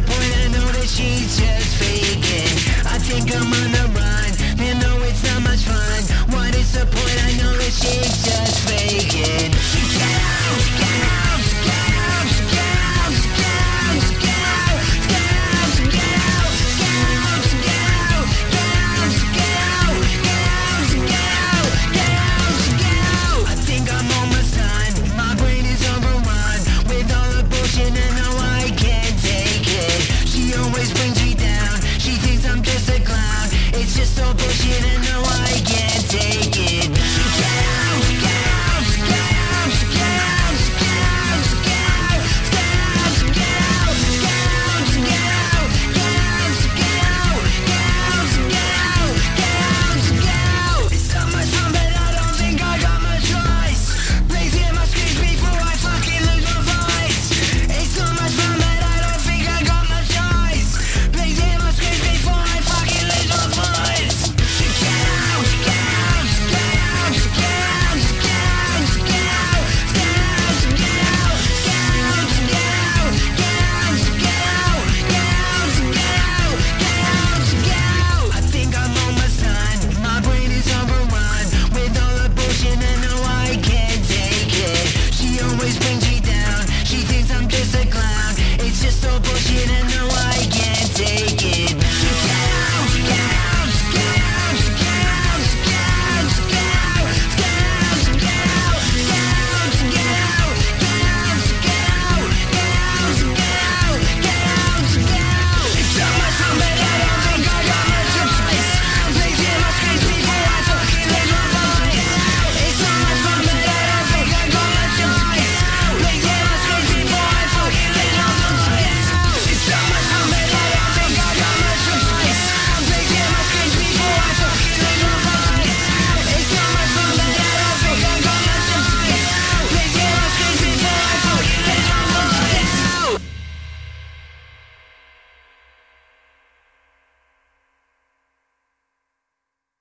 the point I know that she's just faking. I think I'm on the pushing and now I can't take it.